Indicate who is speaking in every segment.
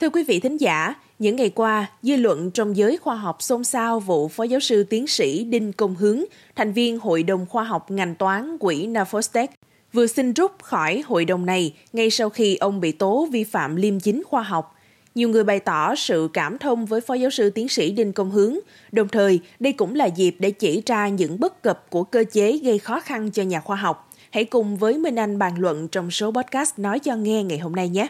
Speaker 1: Thưa quý vị thính giả, những ngày qua, dư luận trong giới khoa học xôn xao vụ Phó Giáo sư Tiến sĩ Đinh Công Hướng, thành viên Hội đồng Khoa học ngành toán quỹ Nafostec, vừa xin rút khỏi hội đồng này ngay sau khi ông bị tố vi phạm liêm chính khoa học. Nhiều người bày tỏ sự cảm thông với Phó Giáo sư Tiến sĩ Đinh Công Hướng, đồng thời đây cũng là dịp để chỉ ra những bất cập của cơ chế gây khó khăn cho nhà khoa học. Hãy cùng với Minh Anh bàn luận trong số podcast Nói cho nghe ngày hôm nay nhé.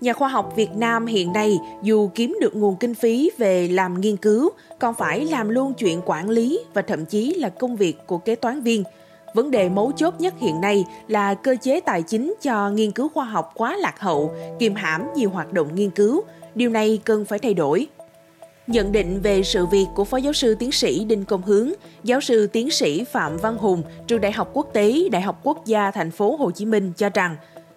Speaker 1: Nhà khoa học Việt Nam hiện nay dù kiếm được nguồn kinh phí về làm nghiên cứu, còn phải làm luôn chuyện quản lý và thậm chí là công việc của kế toán viên. Vấn đề mấu chốt nhất hiện nay là cơ chế tài chính cho nghiên cứu khoa học quá lạc hậu, kiềm hãm nhiều hoạt động nghiên cứu. Điều này cần phải thay đổi. Nhận định về sự việc của Phó Giáo sư Tiến sĩ Đinh Công Hướng, Giáo sư Tiến sĩ Phạm Văn Hùng, Trường Đại học Quốc tế, Đại học Quốc gia Thành phố Hồ Chí Minh cho rằng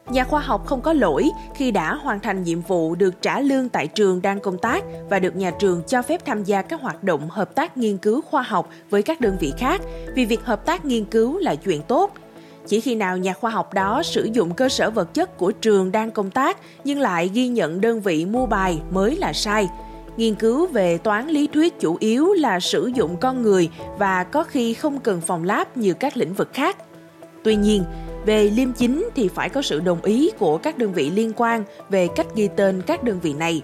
Speaker 1: Nhà khoa học không có lỗi khi đã hoàn thành nhiệm vụ được trả lương tại trường đang công tác và được nhà trường cho phép tham gia các hoạt động hợp tác nghiên cứu khoa học với các đơn vị khác, vì việc hợp tác nghiên cứu là chuyện tốt. Chỉ khi nào nhà khoa học đó sử dụng cơ sở vật chất của trường đang công tác nhưng lại ghi nhận đơn vị mua bài mới là sai. Nghiên cứu về toán lý thuyết chủ yếu là sử dụng con người và có khi không cần phòng lab như các lĩnh vực khác. Tuy nhiên, về liêm chính thì phải có sự đồng ý của các đơn vị liên quan về cách ghi tên các đơn vị này.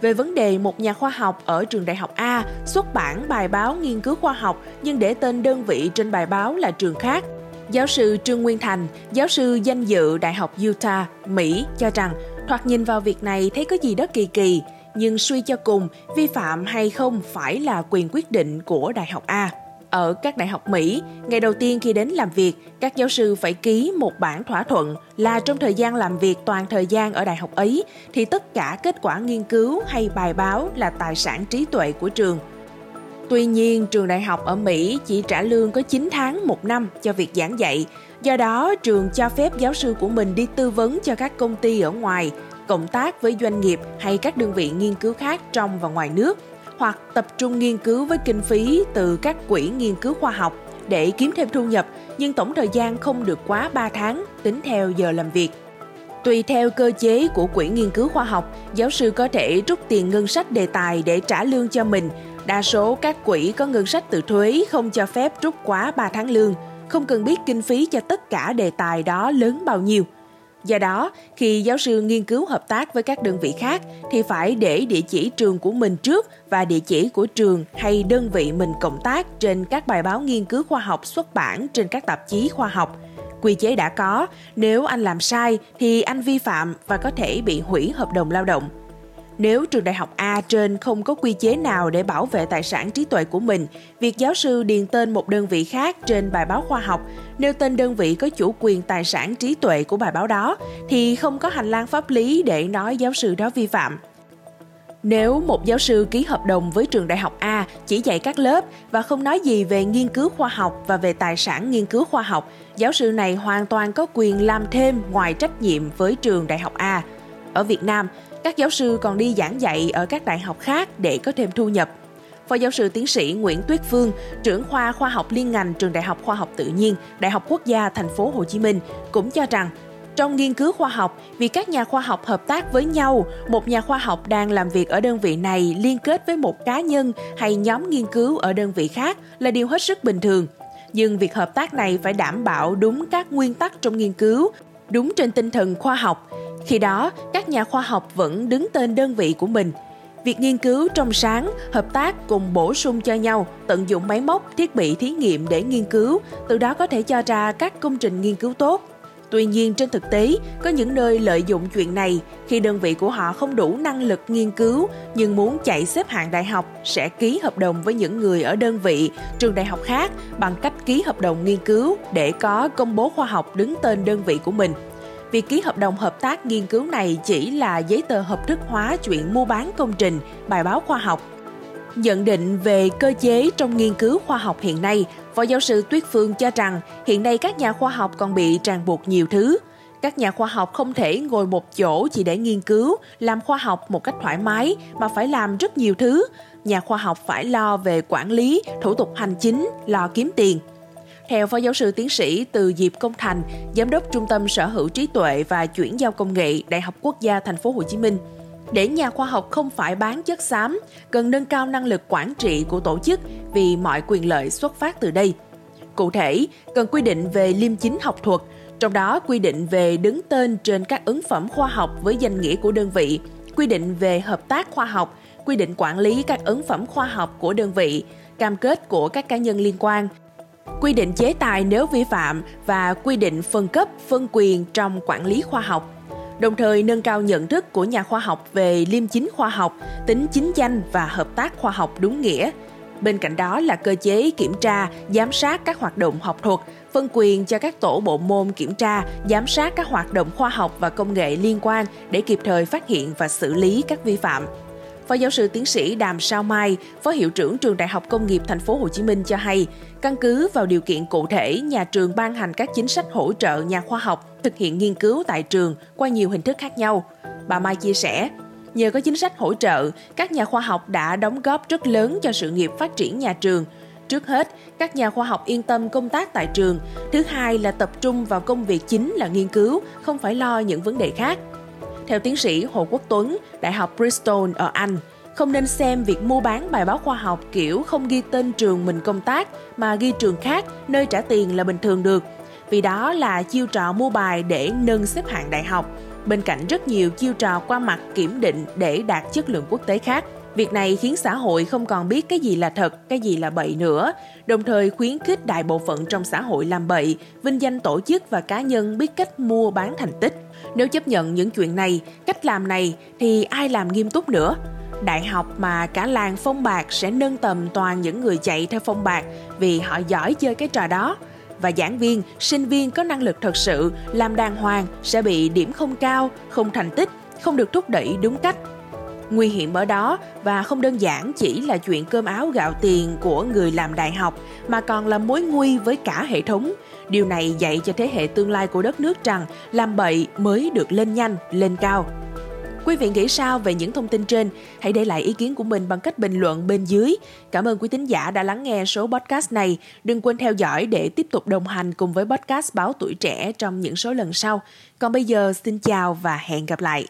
Speaker 1: Về vấn đề một nhà khoa học ở trường đại học A xuất bản bài báo nghiên cứu khoa học nhưng để tên đơn vị trên bài báo là trường khác, giáo sư Trương Nguyên Thành, giáo sư danh dự Đại học Utah, Mỹ cho rằng thoạt nhìn vào việc này thấy có gì đó kỳ kỳ, nhưng suy cho cùng, vi phạm hay không phải là quyền quyết định của Đại học A. Ở các đại học Mỹ, ngày đầu tiên khi đến làm việc, các giáo sư phải ký một bản thỏa thuận là trong thời gian làm việc toàn thời gian ở đại học ấy thì tất cả kết quả nghiên cứu hay bài báo là tài sản trí tuệ của trường. Tuy nhiên, trường đại học ở Mỹ chỉ trả lương có 9 tháng một năm cho việc giảng dạy. Do đó, trường cho phép giáo sư của mình đi tư vấn cho các công ty ở ngoài, cộng tác với doanh nghiệp hay các đơn vị nghiên cứu khác trong và ngoài nước – hoặc tập trung nghiên cứu với kinh phí từ các quỹ nghiên cứu khoa học để kiếm thêm thu nhập, nhưng tổng thời gian không được quá 3 tháng tính theo giờ làm việc. Tùy theo cơ chế của quỹ nghiên cứu khoa học, giáo sư có thể rút tiền ngân sách đề tài để trả lương cho mình. Đa số các quỹ có ngân sách từ thuế không cho phép rút quá 3 tháng lương, không cần biết kinh phí cho tất cả đề tài đó lớn bao nhiêu. Do đó, khi giáo sư nghiên cứu hợp tác với các đơn vị khác thì phải để địa chỉ trường của mình trước và địa chỉ của trường hay đơn vị mình cộng tác trên các bài báo nghiên cứu khoa học xuất bản trên các tạp chí khoa học. Quy chế đã có, nếu anh làm sai thì anh vi phạm và có thể bị hủy hợp đồng lao động. Nếu trường đại học A trên không có quy chế nào để bảo vệ tài sản trí tuệ của mình, việc giáo sư điền tên một đơn vị khác trên bài báo khoa học, nêu tên đơn vị có chủ quyền tài sản trí tuệ của bài báo đó, thì không có hành lang pháp lý để nói giáo sư đó vi phạm. Nếu một giáo sư ký hợp đồng với trường đại học A chỉ dạy các lớp và không nói gì về nghiên cứu khoa học và về tài sản nghiên cứu khoa học, giáo sư này hoàn toàn có quyền làm thêm ngoài trách nhiệm với trường đại học A. Ở Việt Nam, các giáo sư còn đi giảng dạy ở các đại học khác để có thêm thu nhập. Phó giáo sư tiến sĩ Nguyễn Tuyết Phương, trưởng khoa khoa học liên ngành trường Đại học Khoa học Tự nhiên, Đại học Quốc gia Thành phố Hồ Chí Minh cũng cho rằng trong nghiên cứu khoa học, vì các nhà khoa học hợp tác với nhau, một nhà khoa học đang làm việc ở đơn vị này liên kết với một cá nhân hay nhóm nghiên cứu ở đơn vị khác là điều hết sức bình thường. Nhưng việc hợp tác này phải đảm bảo đúng các nguyên tắc trong nghiên cứu, đúng trên tinh thần khoa học, khi đó, các nhà khoa học vẫn đứng tên đơn vị của mình. Việc nghiên cứu trong sáng, hợp tác cùng bổ sung cho nhau, tận dụng máy móc, thiết bị thí nghiệm để nghiên cứu, từ đó có thể cho ra các công trình nghiên cứu tốt. Tuy nhiên trên thực tế, có những nơi lợi dụng chuyện này khi đơn vị của họ không đủ năng lực nghiên cứu nhưng muốn chạy xếp hạng đại học sẽ ký hợp đồng với những người ở đơn vị, trường đại học khác bằng cách ký hợp đồng nghiên cứu để có công bố khoa học đứng tên đơn vị của mình việc ký hợp đồng hợp tác nghiên cứu này chỉ là giấy tờ hợp thức hóa chuyện mua bán công trình, bài báo khoa học. Nhận định về cơ chế trong nghiên cứu khoa học hiện nay, Phó giáo sư Tuyết Phương cho rằng hiện nay các nhà khoa học còn bị ràng buộc nhiều thứ. Các nhà khoa học không thể ngồi một chỗ chỉ để nghiên cứu, làm khoa học một cách thoải mái mà phải làm rất nhiều thứ. Nhà khoa học phải lo về quản lý, thủ tục hành chính, lo kiếm tiền. Theo Phó Giáo sư Tiến sĩ Từ Diệp Công Thành, Giám đốc Trung tâm Sở hữu trí tuệ và chuyển giao công nghệ Đại học Quốc gia Thành phố Hồ Chí Minh, để nhà khoa học không phải bán chất xám, cần nâng cao năng lực quản trị của tổ chức vì mọi quyền lợi xuất phát từ đây. Cụ thể, cần quy định về liêm chính học thuật, trong đó quy định về đứng tên trên các ứng phẩm khoa học với danh nghĩa của đơn vị, quy định về hợp tác khoa học, quy định quản lý các ứng phẩm khoa học của đơn vị, cam kết của các cá nhân liên quan, quy định chế tài nếu vi phạm và quy định phân cấp, phân quyền trong quản lý khoa học đồng thời nâng cao nhận thức của nhà khoa học về liêm chính khoa học, tính chính danh và hợp tác khoa học đúng nghĩa. Bên cạnh đó là cơ chế kiểm tra, giám sát các hoạt động học thuật, phân quyền cho các tổ bộ môn kiểm tra, giám sát các hoạt động khoa học và công nghệ liên quan để kịp thời phát hiện và xử lý các vi phạm. Phó giáo sư tiến sĩ Đàm Sao Mai, Phó hiệu trưởng Trường Đại học Công nghiệp Thành phố Hồ Chí Minh cho hay, căn cứ vào điều kiện cụ thể, nhà trường ban hành các chính sách hỗ trợ nhà khoa học thực hiện nghiên cứu tại trường qua nhiều hình thức khác nhau. Bà Mai chia sẻ, nhờ có chính sách hỗ trợ, các nhà khoa học đã đóng góp rất lớn cho sự nghiệp phát triển nhà trường. Trước hết, các nhà khoa học yên tâm công tác tại trường. Thứ hai là tập trung vào công việc chính là nghiên cứu, không phải lo những vấn đề khác. Theo tiến sĩ Hồ Quốc Tuấn, Đại học Bristol ở Anh, không nên xem việc mua bán bài báo khoa học kiểu không ghi tên trường mình công tác mà ghi trường khác nơi trả tiền là bình thường được. Vì đó là chiêu trò mua bài để nâng xếp hạng đại học. Bên cạnh rất nhiều chiêu trò qua mặt kiểm định để đạt chất lượng quốc tế khác. Việc này khiến xã hội không còn biết cái gì là thật, cái gì là bậy nữa, đồng thời khuyến khích đại bộ phận trong xã hội làm bậy, vinh danh tổ chức và cá nhân biết cách mua bán thành tích. Nếu chấp nhận những chuyện này, cách làm này thì ai làm nghiêm túc nữa? Đại học mà cả làng phong bạc sẽ nâng tầm toàn những người chạy theo phong bạc vì họ giỏi chơi cái trò đó và giảng viên, sinh viên có năng lực thật sự làm đàng hoàng sẽ bị điểm không cao, không thành tích, không được thúc đẩy đúng cách. Nguy hiểm ở đó và không đơn giản chỉ là chuyện cơm áo gạo tiền của người làm đại học mà còn là mối nguy với cả hệ thống. Điều này dạy cho thế hệ tương lai của đất nước rằng làm bậy mới được lên nhanh, lên cao. Quý vị nghĩ sao về những thông tin trên? Hãy để lại ý kiến của mình bằng cách bình luận bên dưới. Cảm ơn quý thính giả đã lắng nghe số podcast này. Đừng quên theo dõi để tiếp tục đồng hành cùng với podcast Báo Tuổi Trẻ trong những số lần sau. Còn bây giờ, xin chào và hẹn gặp lại.